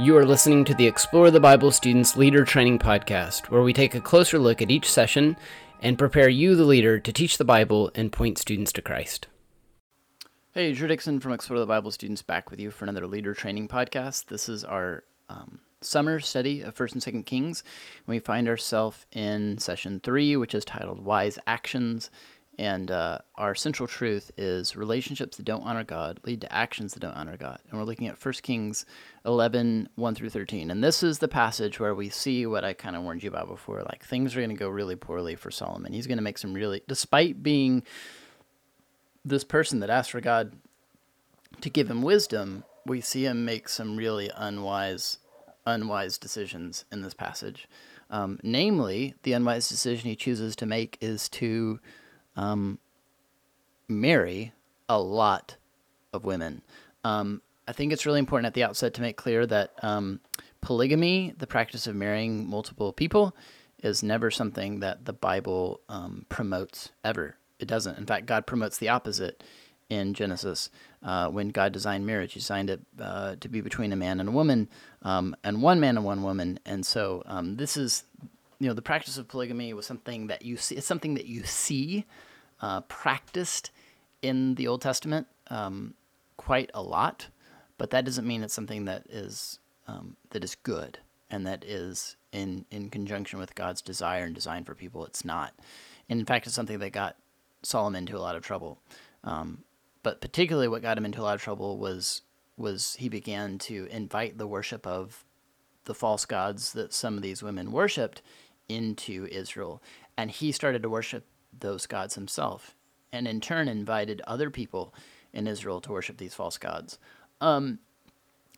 You are listening to the Explore the Bible Students Leader Training Podcast, where we take a closer look at each session and prepare you, the leader, to teach the Bible and point students to Christ. Hey, Drew Dixon from Explore the Bible Students back with you for another Leader Training Podcast. This is our um, summer study of 1st and 2nd Kings. And we find ourselves in session 3, which is titled Wise Actions. And uh, our central truth is relationships that don't honor God lead to actions that don't honor God. And we're looking at 1 Kings 11, 1 through 13. And this is the passage where we see what I kind of warned you about before. Like things are going to go really poorly for Solomon. He's going to make some really, despite being this person that asked for God to give him wisdom, we see him make some really unwise, unwise decisions in this passage. Um, namely, the unwise decision he chooses to make is to um, marry a lot of women. Um, I think it's really important at the outset to make clear that um, polygamy, the practice of marrying multiple people, is never something that the Bible um, promotes ever. It doesn't. In fact, God promotes the opposite in Genesis. Uh, when God designed marriage, He designed it uh, to be between a man and a woman, um, and one man and one woman. And so, um, this is, you know, the practice of polygamy was something that you see. It's something that you see uh, practiced in the Old Testament um, quite a lot, but that doesn't mean it's something that is um, that is good and that is in in conjunction with God's desire and design for people. It's not. And in fact, it's something that got Solomon into a lot of trouble. Um, but particularly, what got him into a lot of trouble was was he began to invite the worship of the false gods that some of these women worshipped into Israel, and he started to worship those gods himself, and in turn invited other people in Israel to worship these false gods. Um,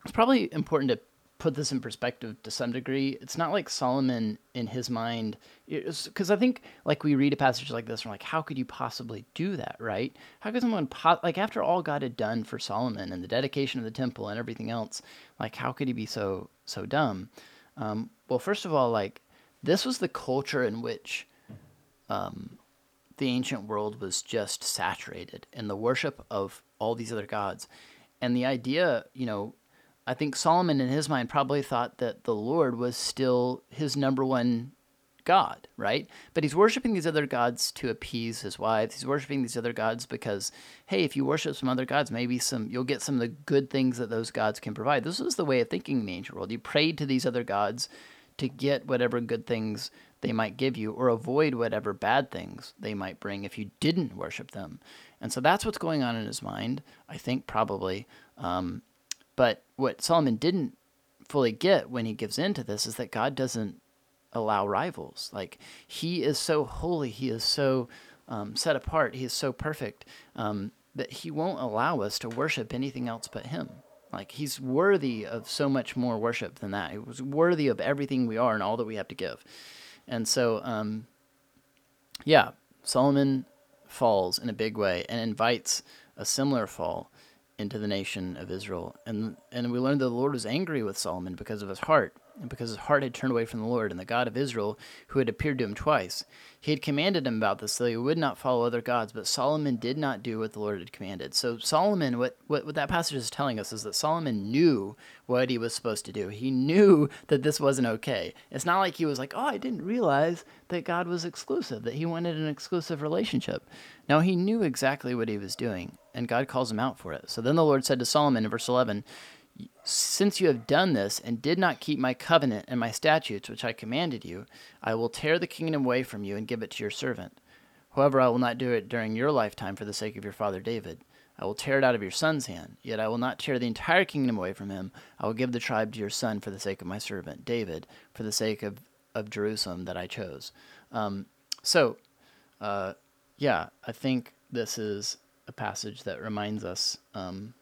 it's probably important to put this in perspective to some degree. It's not like Solomon, in his mind, because I think like we read a passage like this, we're like, how could you possibly do that, right? How could someone po- like after all God had done for Solomon and the dedication of the temple and everything else, like how could he be so so dumb? Um, well, first of all, like this was the culture in which um, the ancient world was just saturated in the worship of all these other gods. And the idea, you know, I think Solomon in his mind probably thought that the Lord was still his number one God, right? But he's worshiping these other gods to appease his wives. He's worshiping these other gods because, hey, if you worship some other gods, maybe some you'll get some of the good things that those gods can provide. This was the way of thinking in the ancient world. You prayed to these other gods to get whatever good things they might give you or avoid whatever bad things they might bring if you didn't worship them. And so that's what's going on in his mind, I think, probably. Um, but what Solomon didn't fully get when he gives in to this is that God doesn't allow rivals. Like, he is so holy, he is so um, set apart, he is so perfect um, that he won't allow us to worship anything else but him. Like he's worthy of so much more worship than that. He was worthy of everything we are and all that we have to give. And so, um, yeah, Solomon falls in a big way and invites a similar fall into the nation of Israel. And and we learned that the Lord was angry with Solomon because of his heart and because his heart had turned away from the Lord and the God of Israel, who had appeared to him twice. He had commanded him about this, so he would not follow other gods, but Solomon did not do what the Lord had commanded. So, Solomon, what, what, what that passage is telling us is that Solomon knew what he was supposed to do. He knew that this wasn't okay. It's not like he was like, oh, I didn't realize that God was exclusive, that he wanted an exclusive relationship. No, he knew exactly what he was doing, and God calls him out for it. So then the Lord said to Solomon in verse 11, since you have done this and did not keep my covenant and my statutes, which I commanded you, I will tear the kingdom away from you and give it to your servant. However, I will not do it during your lifetime for the sake of your father David. I will tear it out of your son's hand, yet I will not tear the entire kingdom away from him. I will give the tribe to your son for the sake of my servant David, for the sake of, of Jerusalem that I chose. Um, so, uh, yeah, I think this is a passage that reminds us um,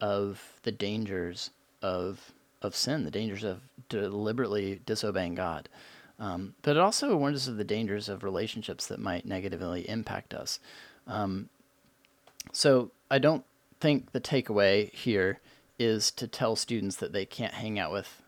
of the dangers of of sin, the dangers of deliberately disobeying God. Um, but it also warns us of the dangers of relationships that might negatively impact us. Um, so I don't think the takeaway here is to tell students that they can't hang out with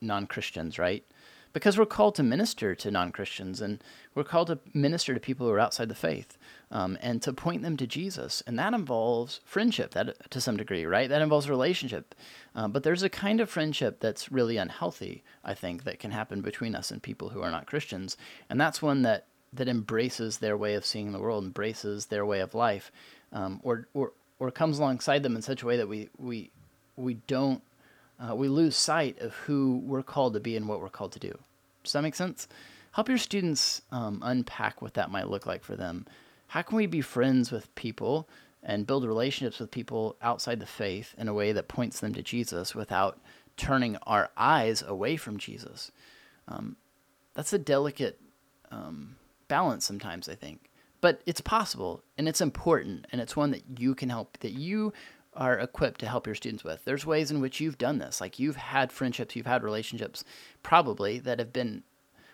non Christians, right? Because we're called to minister to non Christians and we're called to minister to people who are outside the faith. um, and to point them to Jesus. And that involves friendship that, to some degree, right? That involves relationship. Um, but there's a kind of friendship that's really unhealthy, I think, that can happen between us and people who are not Christians. And that's one that, that embraces their way of seeing the world, embraces their way of life, um, or, or, or comes alongside them in such a way that we, we, we don't, uh, we lose sight of who we're called to be and what we're called to do. Does that make sense? Help your students um, unpack what that might look like for them how can we be friends with people and build relationships with people outside the faith in a way that points them to Jesus without turning our eyes away from Jesus? Um, that's a delicate um, balance sometimes, I think. But it's possible and it's important and it's one that you can help, that you are equipped to help your students with. There's ways in which you've done this. Like you've had friendships, you've had relationships probably that have been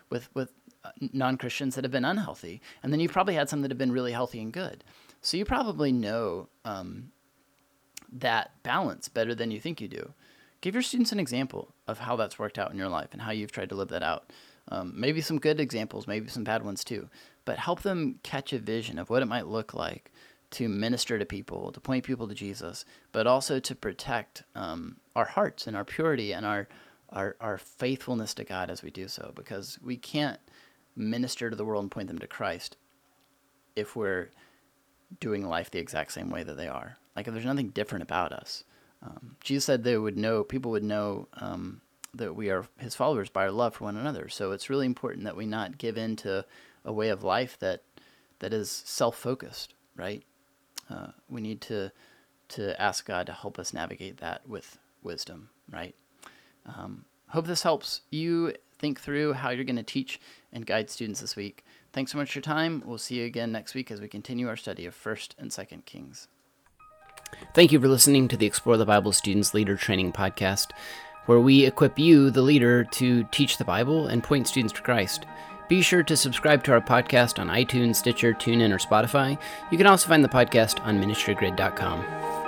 with, with non Christians that have been unhealthy, and then you've probably had some that have been really healthy and good. So you probably know um, that balance better than you think you do. Give your students an example of how that's worked out in your life and how you've tried to live that out. Um, maybe some good examples, maybe some bad ones too, but help them catch a vision of what it might look like to minister to people, to point people to Jesus, but also to protect um, our hearts and our purity and our, our our faithfulness to God as we do so, because we can't minister to the world and point them to Christ if we're doing life the exact same way that they are. Like if there's nothing different about us. Um, Jesus said they would know, people would know um, that we are his followers by our love for one another. So it's really important that we not give in to a way of life that that is self-focused, right? Uh, we need to to ask God to help us navigate that with wisdom, right? Um, hope this helps you think through how you're going to teach and guide students this week. Thanks so much for your time. We'll see you again next week as we continue our study of 1st and 2nd Kings. Thank you for listening to the Explore the Bible Students Leader Training Podcast, where we equip you, the leader, to teach the Bible and point students to Christ. Be sure to subscribe to our podcast on iTunes, Stitcher, TuneIn, or Spotify. You can also find the podcast on ministrygrid.com.